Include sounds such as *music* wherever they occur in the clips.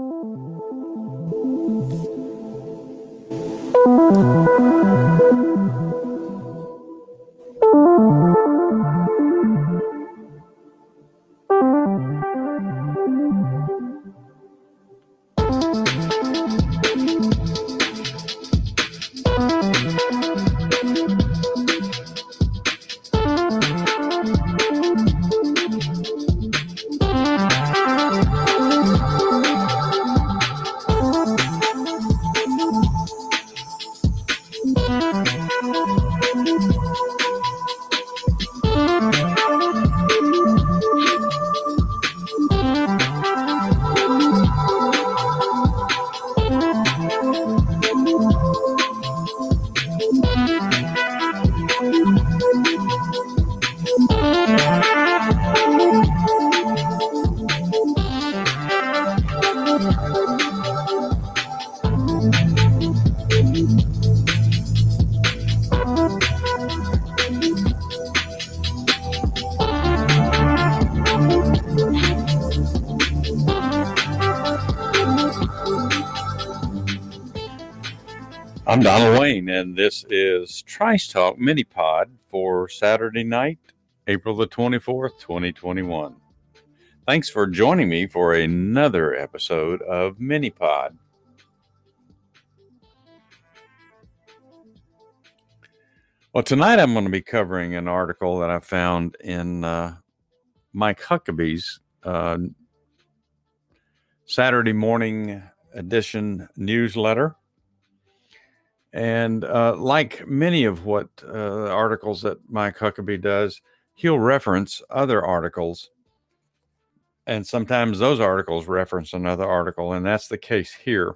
Thank you. And this is Trice Talk Mini Pod for Saturday night, April the 24th, 2021. Thanks for joining me for another episode of Mini Pod. Well, tonight I'm going to be covering an article that I found in uh, Mike Huckabee's uh, Saturday morning edition newsletter. And uh, like many of what uh, articles that Mike Huckabee does, he'll reference other articles. And sometimes those articles reference another article. And that's the case here.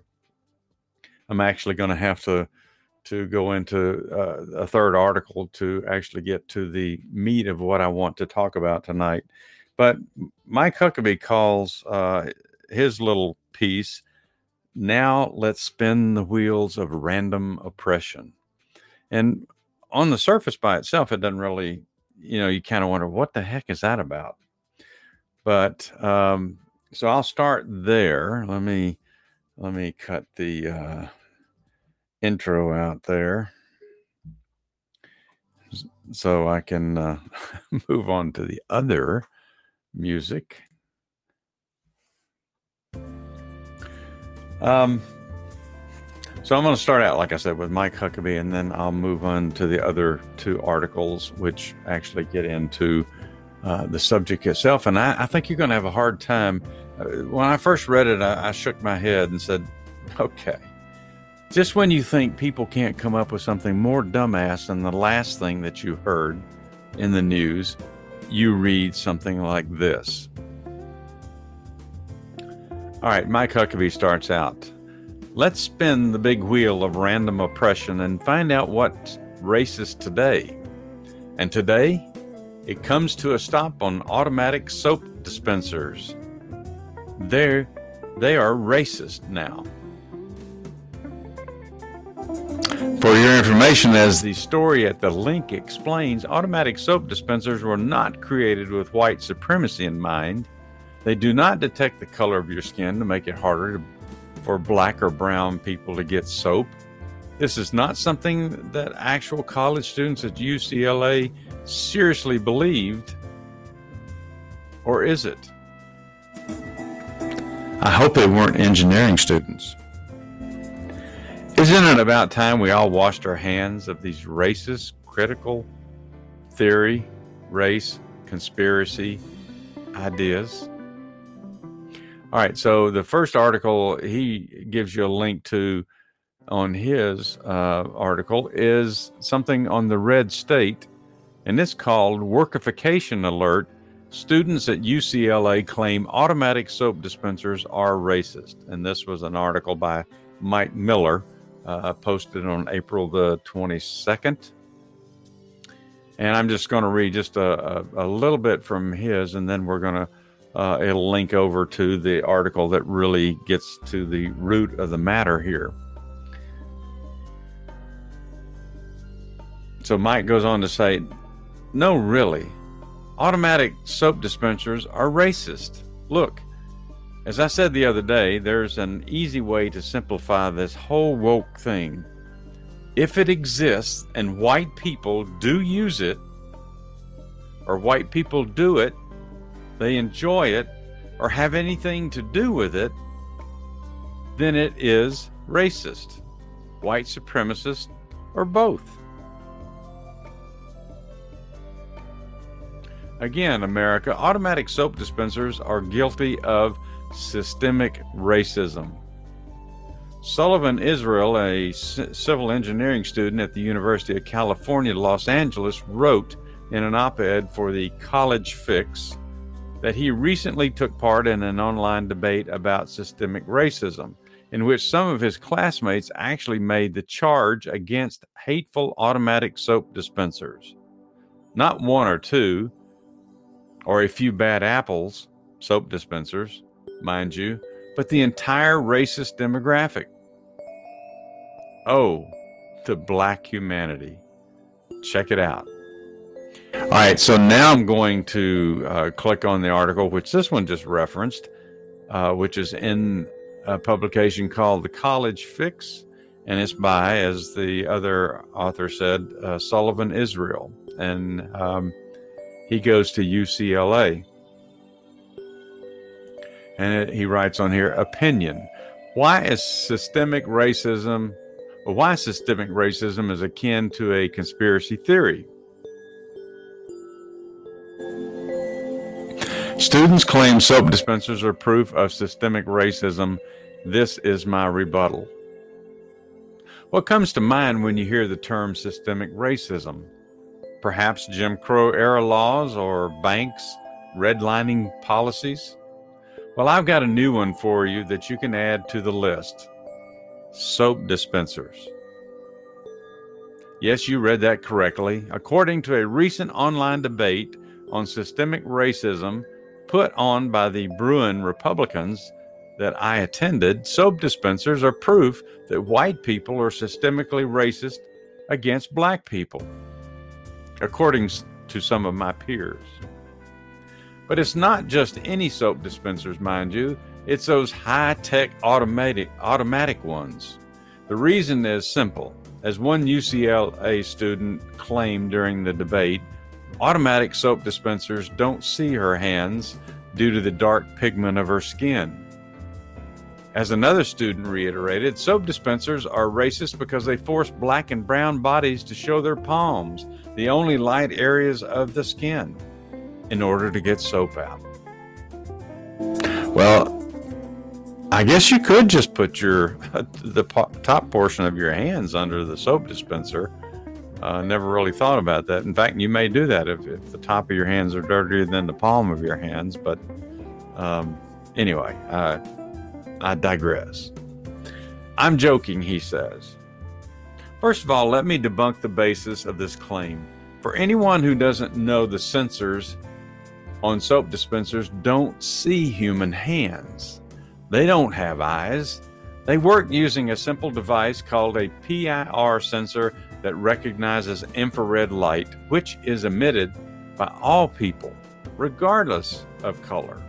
I'm actually going to have to to go into uh, a third article to actually get to the meat of what I want to talk about tonight. But Mike Huckabee calls uh, his little piece now let's spin the wheels of random oppression. And on the surface by itself, it doesn't really, you know, you kind of wonder what the heck is that about. But um, so I'll start there. Let me let me cut the uh, intro out there so I can uh, *laughs* move on to the other music. Um, so I'm going to start out, like I said, with Mike Huckabee, and then I'll move on to the other two articles, which actually get into uh, the subject itself. And I, I, think you're going to have a hard time. Uh, when I first read it, I, I shook my head and said, okay. Just when you think people can't come up with something more dumbass than the last thing that you heard in the news, you read something like this. All right, Mike Huckabee starts out. Let's spin the big wheel of random oppression and find out what's racist today. And today, it comes to a stop on automatic soap dispensers. They're, they are racist now. For your information, as the story at the link explains, automatic soap dispensers were not created with white supremacy in mind. They do not detect the color of your skin to make it harder to, for black or brown people to get soap. This is not something that actual college students at UCLA seriously believed. Or is it? I hope they weren't engineering students. Isn't it about time we all washed our hands of these racist, critical theory, race, conspiracy ideas? All right. So the first article he gives you a link to on his uh, article is something on the red state, and it's called Workification Alert. Students at UCLA claim automatic soap dispensers are racist. And this was an article by Mike Miller, uh, posted on April the 22nd. And I'm just going to read just a, a, a little bit from his, and then we're going to uh, it'll link over to the article that really gets to the root of the matter here. So Mike goes on to say, No, really. Automatic soap dispensers are racist. Look, As I said the other day, there's an easy way to simplify this whole woke thing. If it exists and white people do use it, or white people do it, they enjoy it, or have anything to do with it, then it is racist, white supremacist, or both. Again, America, automatic soap dispensers are guilty of systemic racism. Sullivan Israel, a civil engineering student at the University of California, Los Angeles, wrote in an op ed for the College Fix that he recently took part in an online debate about systemic racism, in which some of his classmates actually made the charge against hateful automatic soap dispensers. Not one or two, or a few bad apples, soap dispensers, mind you, but the entire racist demographic. Oh, the black humanity. Check it out. All right, so now I'm going to uh, click on the article, which this one just referenced, uh, which is in a publication called The College Fix, and it's by, as the other author said, uh, Sullivan Israel. And um, he goes to UCLA. And it, he writes on here opinion. Why is systemic racism, why systemic racism is akin to a conspiracy theory? Students claim soap dispensers are proof of systemic racism. This is my rebuttal. What comes to mind when you hear the term systemic racism? Perhaps Jim Crow era laws or banks redlining policies? Well, I've got a new one for you that you can add to the list soap dispensers. Yes, you read that correctly. According to a recent online debate on systemic racism put on by the Bruin Republicans that I attended, soap dispensers are proof that white people are systemically racist against black people according to some of my peers. But it's not just any soap dispensers, mind you, it's those high tech automatic, automatic ones. The reason is simple. As one UCLA student claimed during the debate, automatic soap dispensers don't see her hands due to the dark pigment of her skin. As another student reiterated, soap dispensers are racist because they force black and brown bodies to show their palms, the only light areas of the skin, in order to get soap out. Well, I guess you could just put your *laughs* the top portion of your hands under the soap dispenser. Uh, never really thought about that. In fact, you may do that if, if the top of your hands are dirtier than the palm of your hands. But um, anyway, uh, I digress. I'm joking, he says. First of all, let me debunk the basis of this claim. For anyone who doesn't know, the sensors on soap dispensers don't see human hands. They don't have eyes. They work using a simple device called a PIR sensor that recognizes infrared light, which is emitted by all people, regardless of color.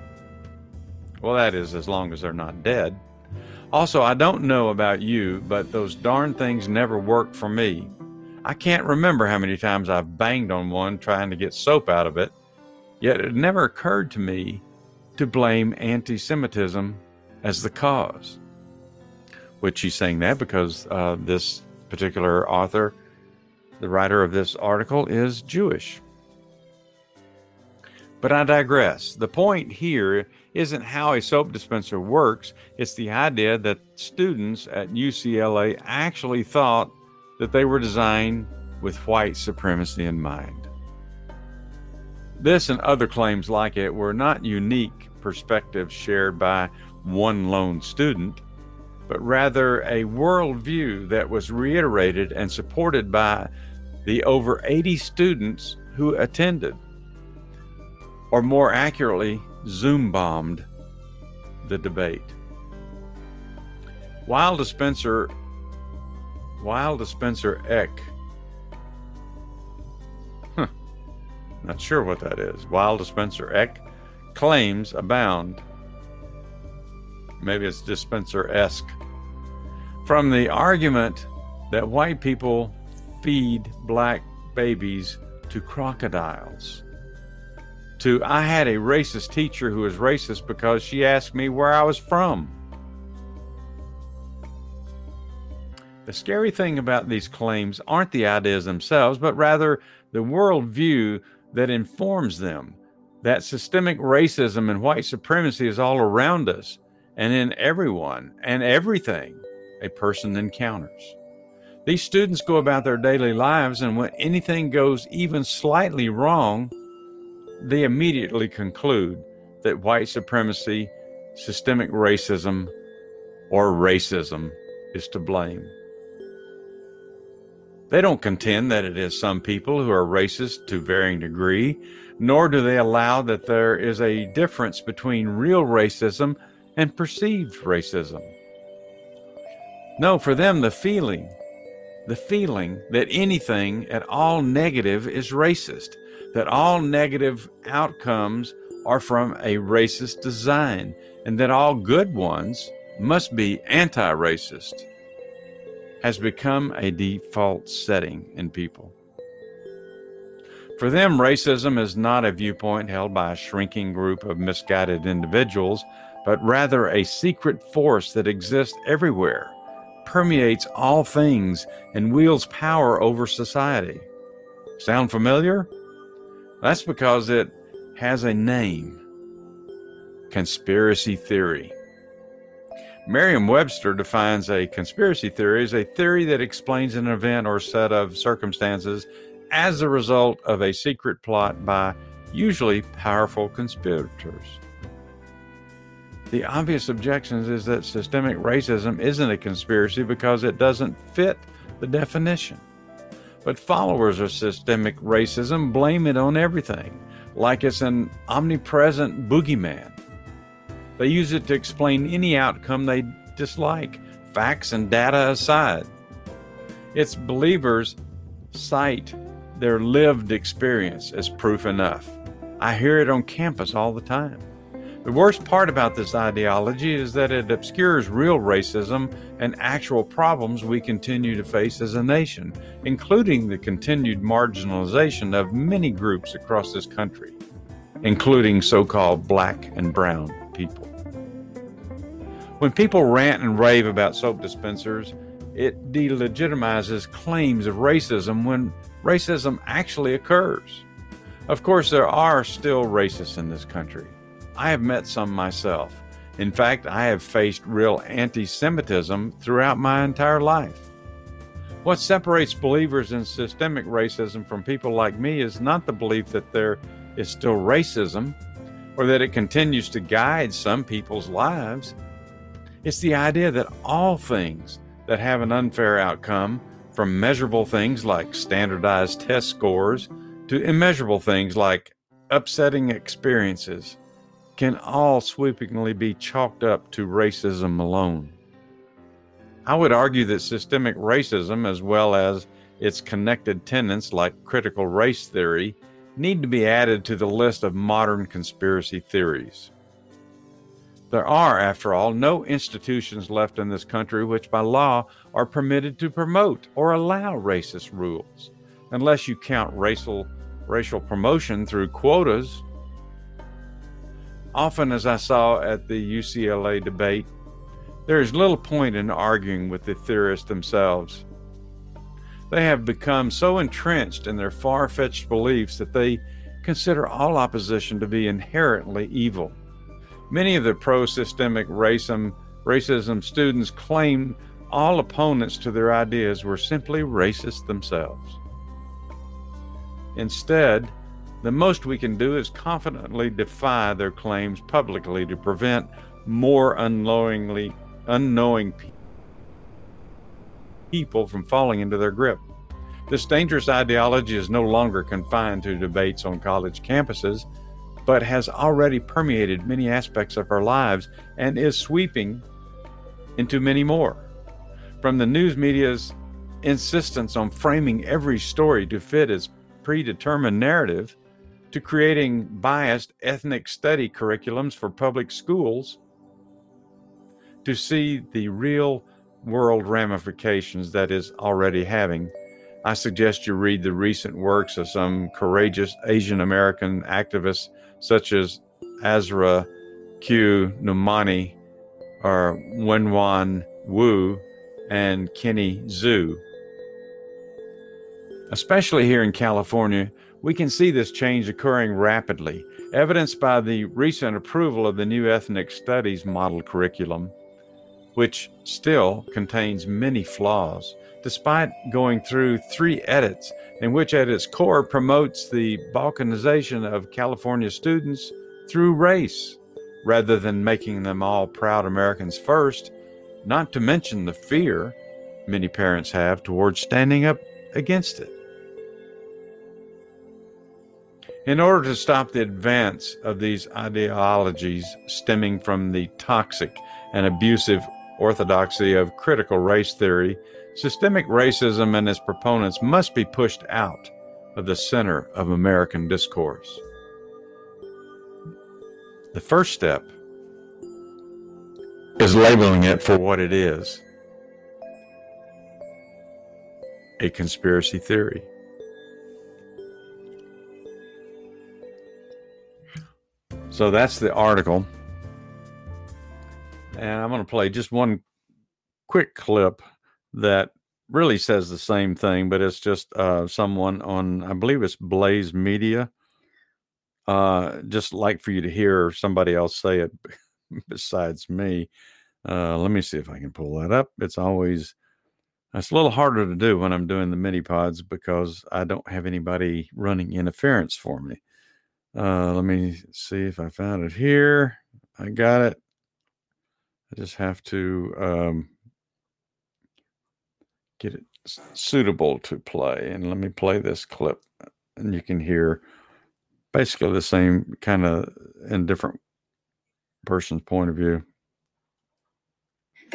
Well, that is as long as they're not dead. Also, I don't know about you, but those darn things never work for me. I can't remember how many times I've banged on one trying to get soap out of it, yet it never occurred to me to blame anti Semitism as the cause. Which he's saying that because uh, this particular author, the writer of this article, is Jewish. But I digress. The point here isn't how a soap dispenser works, it's the idea that students at UCLA actually thought that they were designed with white supremacy in mind. This and other claims like it were not unique perspectives shared by one lone student, but rather a worldview that was reiterated and supported by the over 80 students who attended, or more accurately, Zoom bombed the debate. While dispenser while dispenser Eck huh, not sure what that is. While dispenser Eck claims abound. Maybe it's dispenser esque. From the argument that white people feed black babies to crocodiles. To, I had a racist teacher who was racist because she asked me where I was from. The scary thing about these claims aren't the ideas themselves, but rather the worldview that informs them. That systemic racism and white supremacy is all around us and in everyone and everything a person encounters. These students go about their daily lives, and when anything goes even slightly wrong, they immediately conclude that white supremacy, systemic racism, or racism is to blame. They don't contend that it is some people who are racist to varying degree, nor do they allow that there is a difference between real racism and perceived racism. No, for them, the feeling, the feeling that anything at all negative is racist, that all negative outcomes are from a racist design, and that all good ones must be anti racist, has become a default setting in people. For them, racism is not a viewpoint held by a shrinking group of misguided individuals, but rather a secret force that exists everywhere permeates all things and wields power over society. Sound familiar? That's because it has a name conspiracy theory. Merriam Webster defines a conspiracy theory as a theory that explains an event or set of circumstances as the result of a secret plot by usually powerful conspirators. The obvious objection is that systemic racism isn't a conspiracy because it doesn't fit the definition. But followers of systemic racism blame it on everything, like it's an omnipresent boogeyman. They use it to explain any outcome they dislike, facts and data aside. Its believers cite their lived experience as proof enough. I hear it on campus all the time. The worst part about this ideology is that it obscures real racism and actual problems we continue to face as a nation, including the continued marginalization of many groups across this country, including so called black and brown people. When people rant and rave about soap dispensers, it delegitimizes claims of racism when racism actually occurs. Of course, there are still racists in this country. I have met some myself. In fact, I have faced real anti Semitism throughout my entire life. What separates believers in systemic racism from people like me is not the belief that there is still racism or that it continues to guide some people's lives. It's the idea that all things that have an unfair outcome, from measurable things like standardized test scores to immeasurable things like upsetting experiences, can all sweepingly be chalked up to racism alone. I would argue that systemic racism, as well as its connected tenets like critical race theory, need to be added to the list of modern conspiracy theories. There are, after all, no institutions left in this country which by law are permitted to promote or allow racist rules, unless you count racial, racial promotion through quotas Often, as I saw at the UCLA debate, there is little point in arguing with the theorists themselves. They have become so entrenched in their far fetched beliefs that they consider all opposition to be inherently evil. Many of the pro systemic racism, racism students claim all opponents to their ideas were simply racist themselves. Instead, the most we can do is confidently defy their claims publicly to prevent more unknowingly unknowing people from falling into their grip. This dangerous ideology is no longer confined to debates on college campuses, but has already permeated many aspects of our lives and is sweeping into many more. From the news media's insistence on framing every story to fit its predetermined narrative to creating biased ethnic study curriculums for public schools, to see the real world ramifications that is already having, I suggest you read the recent works of some courageous Asian American activists such as Asra Q. Nomani or Wenyuan Wu and Kenny Xu. Especially here in California, we can see this change occurring rapidly, evidenced by the recent approval of the new ethnic studies model curriculum, which still contains many flaws, despite going through three edits, and which at its core promotes the balkanization of California students through race, rather than making them all proud Americans first, not to mention the fear many parents have towards standing up against it. In order to stop the advance of these ideologies stemming from the toxic and abusive orthodoxy of critical race theory, systemic racism and its proponents must be pushed out of the center of American discourse. The first step is labeling it for what it is a conspiracy theory. So that's the article. And I'm going to play just one quick clip that really says the same thing, but it's just uh, someone on, I believe it's Blaze Media. Uh, just like for you to hear somebody else say it *laughs* besides me. Uh, let me see if I can pull that up. It's always it's a little harder to do when I'm doing the mini pods because I don't have anybody running interference for me. Uh, let me see if I found it here. I got it. I just have to um, get it suitable to play. And let me play this clip, and you can hear basically the same kind of in different person's point of view.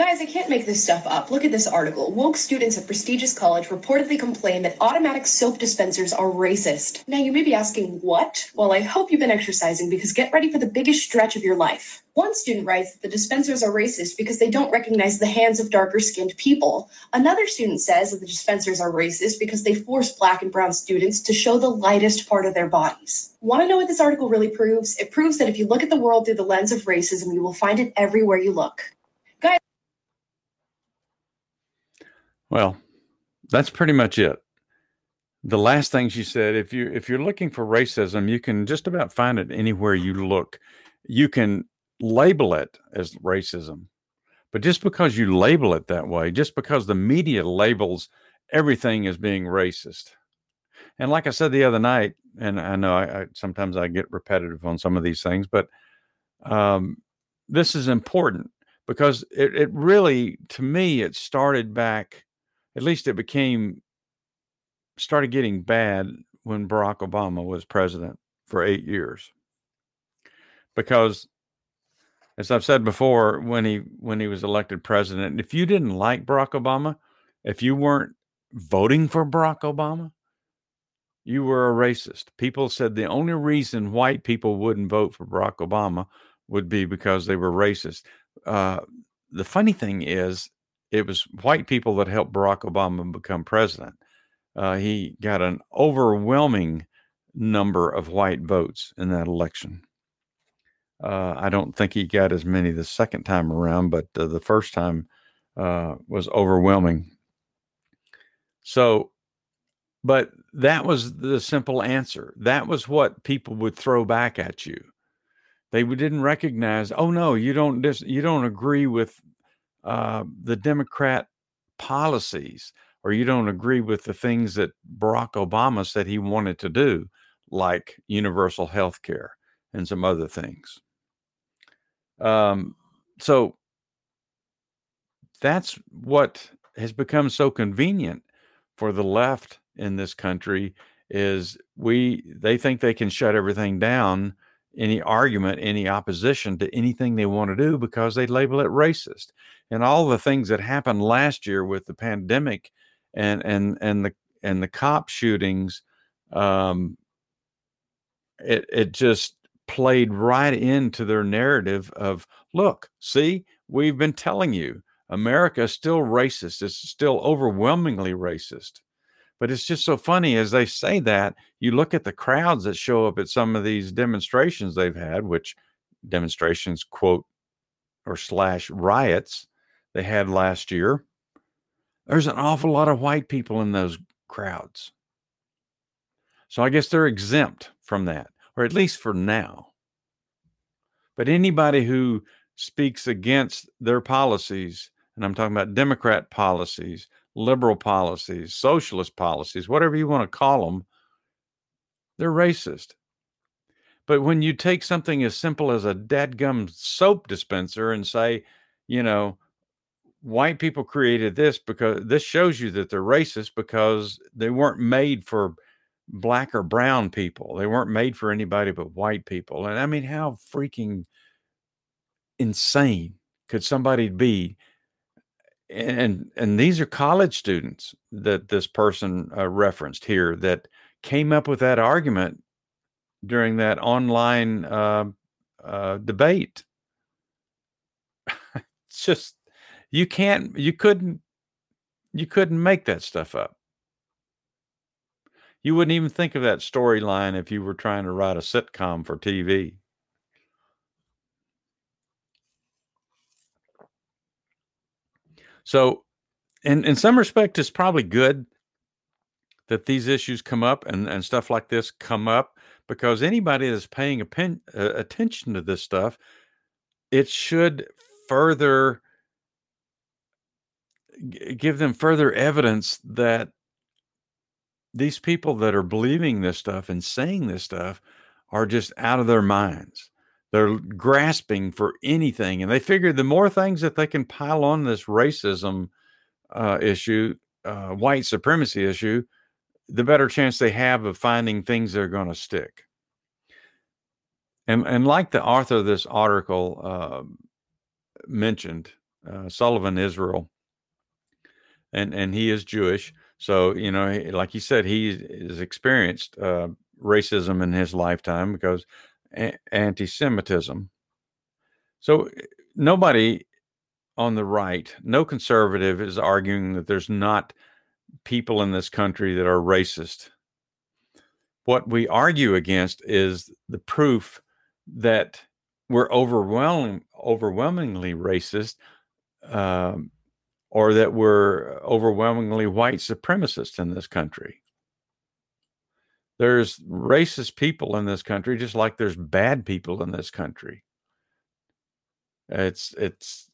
Guys, I can't make this stuff up. Look at this article. Woke students at prestigious college reportedly complain that automatic soap dispensers are racist. Now, you may be asking, what? Well, I hope you've been exercising because get ready for the biggest stretch of your life. One student writes that the dispensers are racist because they don't recognize the hands of darker skinned people. Another student says that the dispensers are racist because they force black and brown students to show the lightest part of their bodies. Want to know what this article really proves? It proves that if you look at the world through the lens of racism, you will find it everywhere you look. Well, that's pretty much it. The last thing she said, if you if you're looking for racism, you can just about find it anywhere you look. You can label it as racism. But just because you label it that way, just because the media labels everything as being racist. And like I said the other night, and I know I, I sometimes I get repetitive on some of these things, but um, this is important because it, it really, to me, it started back at least it became started getting bad when Barack Obama was president for eight years. Because as I've said before, when he when he was elected president, if you didn't like Barack Obama, if you weren't voting for Barack Obama, you were a racist. People said the only reason white people wouldn't vote for Barack Obama would be because they were racist. Uh, the funny thing is, it was white people that helped Barack Obama become president. Uh, he got an overwhelming number of white votes in that election. Uh, I don't think he got as many the second time around, but uh, the first time uh, was overwhelming. So, but that was the simple answer. That was what people would throw back at you. They didn't recognize. Oh no, you don't. Dis- you don't agree with uh, the Democrat policies or you don't agree with the things that Barack Obama said he wanted to do, like universal health care and some other things. Um, so that's what has become so convenient for the left in this country is we they think they can shut everything down any argument, any opposition to anything they want to do because they label it racist. And all the things that happened last year with the pandemic and and and the and the cop shootings, um, it it just played right into their narrative of look, see, we've been telling you America is still racist. It's still overwhelmingly racist. But it's just so funny as they say that, you look at the crowds that show up at some of these demonstrations they've had, which demonstrations, quote, or slash riots they had last year. There's an awful lot of white people in those crowds. So I guess they're exempt from that, or at least for now. But anybody who speaks against their policies, and I'm talking about Democrat policies, liberal policies, socialist policies, whatever you want to call them, they're racist. But when you take something as simple as a dadgum soap dispenser and say, you know, white people created this because this shows you that they're racist because they weren't made for black or brown people. They weren't made for anybody but white people. And I mean, how freaking insane could somebody be and and these are college students that this person uh, referenced here that came up with that argument during that online uh, uh, debate. *laughs* it's just you can't you couldn't you couldn't make that stuff up. You wouldn't even think of that storyline if you were trying to write a sitcom for TV. So, in in some respect, it's probably good that these issues come up and, and stuff like this come up because anybody that's paying pen, uh, attention to this stuff, it should further g- give them further evidence that these people that are believing this stuff and saying this stuff are just out of their minds. They're grasping for anything, and they figure the more things that they can pile on this racism uh, issue, uh, white supremacy issue, the better chance they have of finding things that are going to stick. And and like the author of this article uh, mentioned, Sullivan Israel, and and he is Jewish, so you know, like you said, he has experienced uh, racism in his lifetime because a- anti-Semitism. So eh, nobody on the right, no conservative is arguing that there's not people in this country that are racist. What we argue against is the proof that we're overwhelming, overwhelmingly racist, um, or that we're overwhelmingly white supremacists in this country there's racist people in this country just like there's bad people in this country. It's it's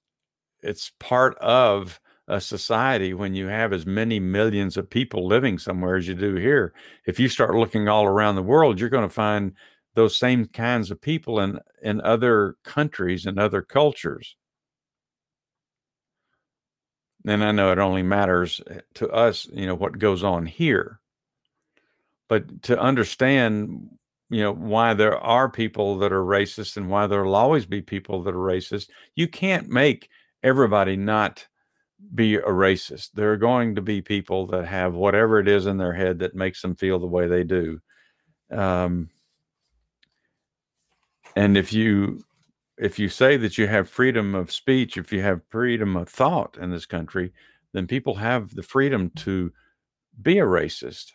it's part of a society when you have as many millions of people living somewhere as you do here. If you start looking all around the world you're going to find those same kinds of people in in other countries and other cultures. And i know it only matters eh, to us you know what goes on here but to understand you know why there are people that are racist and why there'll always be people that are racist you can't make everybody not be a racist. There are going to be people that have whatever it is in their head that makes them feel the way they do. Um, and if you if you say that you have freedom of speech if you have freedom of thought in this country then people have the freedom to be a racist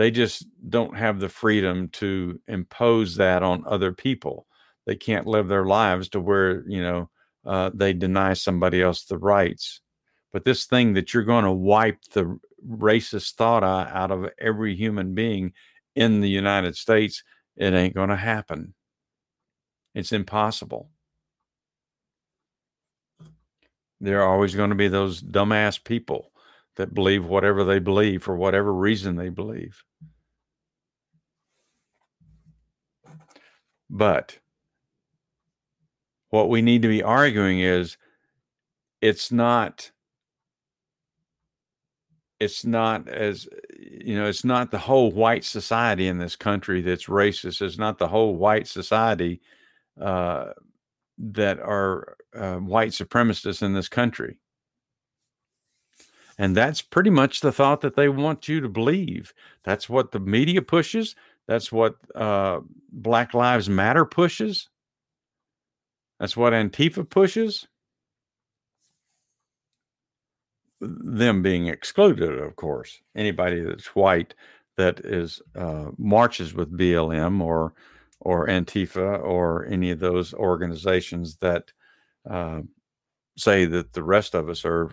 they just don't have the freedom to impose that on other people. They can't live their lives to where, you know, uh, they deny somebody else the rights. But this thing that you're going to wipe the racist thought out of every human being in the United States, it ain't going to happen. It's impossible. There are always going to be those dumbass people that believe whatever they believe for whatever reason they believe. But what we need to be arguing is it's not it's not as you know it's not the whole white society in this country that's racist it's not the whole white society uh, that are uh, white supremacists in this country and that's pretty much the thought that they want you to believe that's what the media pushes that's what uh, Black Lives Matter pushes. That's what Antifa pushes. Them being excluded, of course. Anybody that's white that is uh, marches with BLM or or Antifa or any of those organizations that uh, say that the rest of us are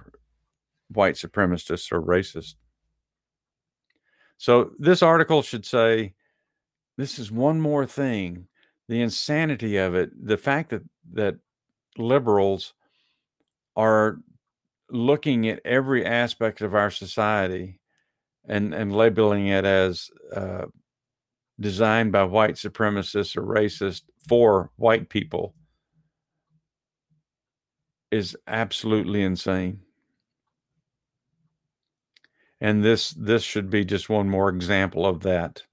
white supremacists or racist. So this article should say this is one more thing the insanity of it the fact that that liberals are looking at every aspect of our society and and labeling it as uh, designed by white supremacists or racist for white people is absolutely insane and this this should be just one more example of that.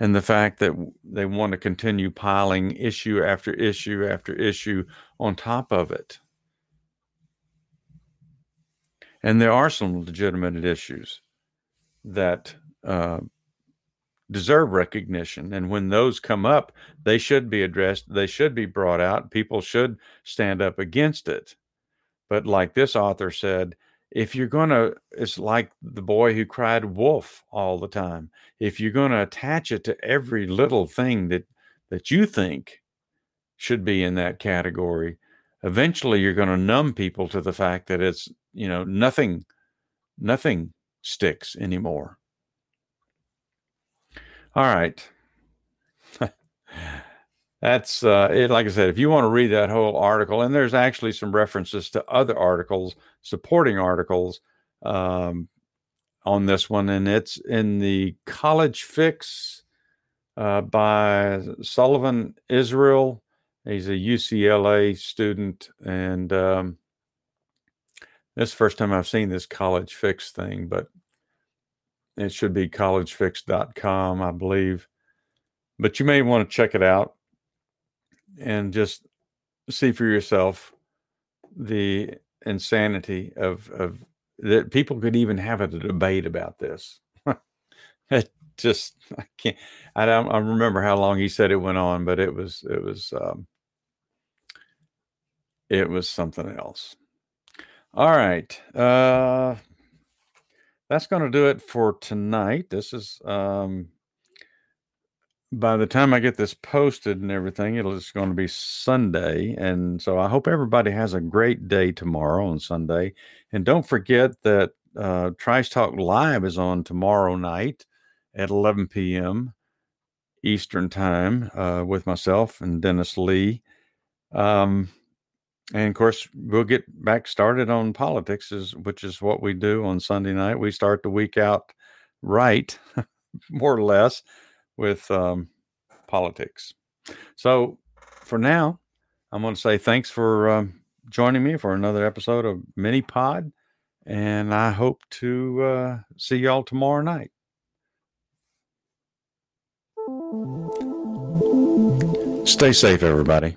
And the fact that they want to continue piling issue after issue after issue on top of it. And there are some legitimate issues that uh, deserve recognition. And when those come up they should be addressed they should be brought out people should stand up against it. But like this author said if you're going to it's like the boy who cried wolf all the time. If you're going to attach it to every little thing that that you think should be in that category eventually you're going to numb people to the fact that it's you know nothing nothing sticks anymore. All right *laughs* that's uh, it. Like I said, if you want to read that whole article, and there's actually some references to other articles, supporting articles um, on this one, and it's in the College Fix uh, by Sullivan Israel. He's a UCLA student, and um, this is the first time I've seen this College Fix thing, but it should be collegefix.com, I believe. But you may want to check it out and just see for yourself the insanity of of that people could even have a debate about this. *laughs* it just I can't I don't I remember how long he said it went on, but it was it was um, it was something else. All right. Uh that's going to do it for tonight. This is um by the time I get this posted and everything, it'll it's going to be Sunday. And so I hope everybody has a great day tomorrow on Sunday. And don't forget that uh, Trice Talk Live is on tomorrow night at 11 p.m. Eastern Time uh, with myself and Dennis Lee. Um, and of course, we'll get back started on politics, is, which is what we do on Sunday night. We start the week out right, *laughs* more or less with um, politics. So for now, I'm going to say thanks for um, joining me for another episode of Mini Pod. And I hope to uh, see y'all tomorrow night. Stay safe, everybody.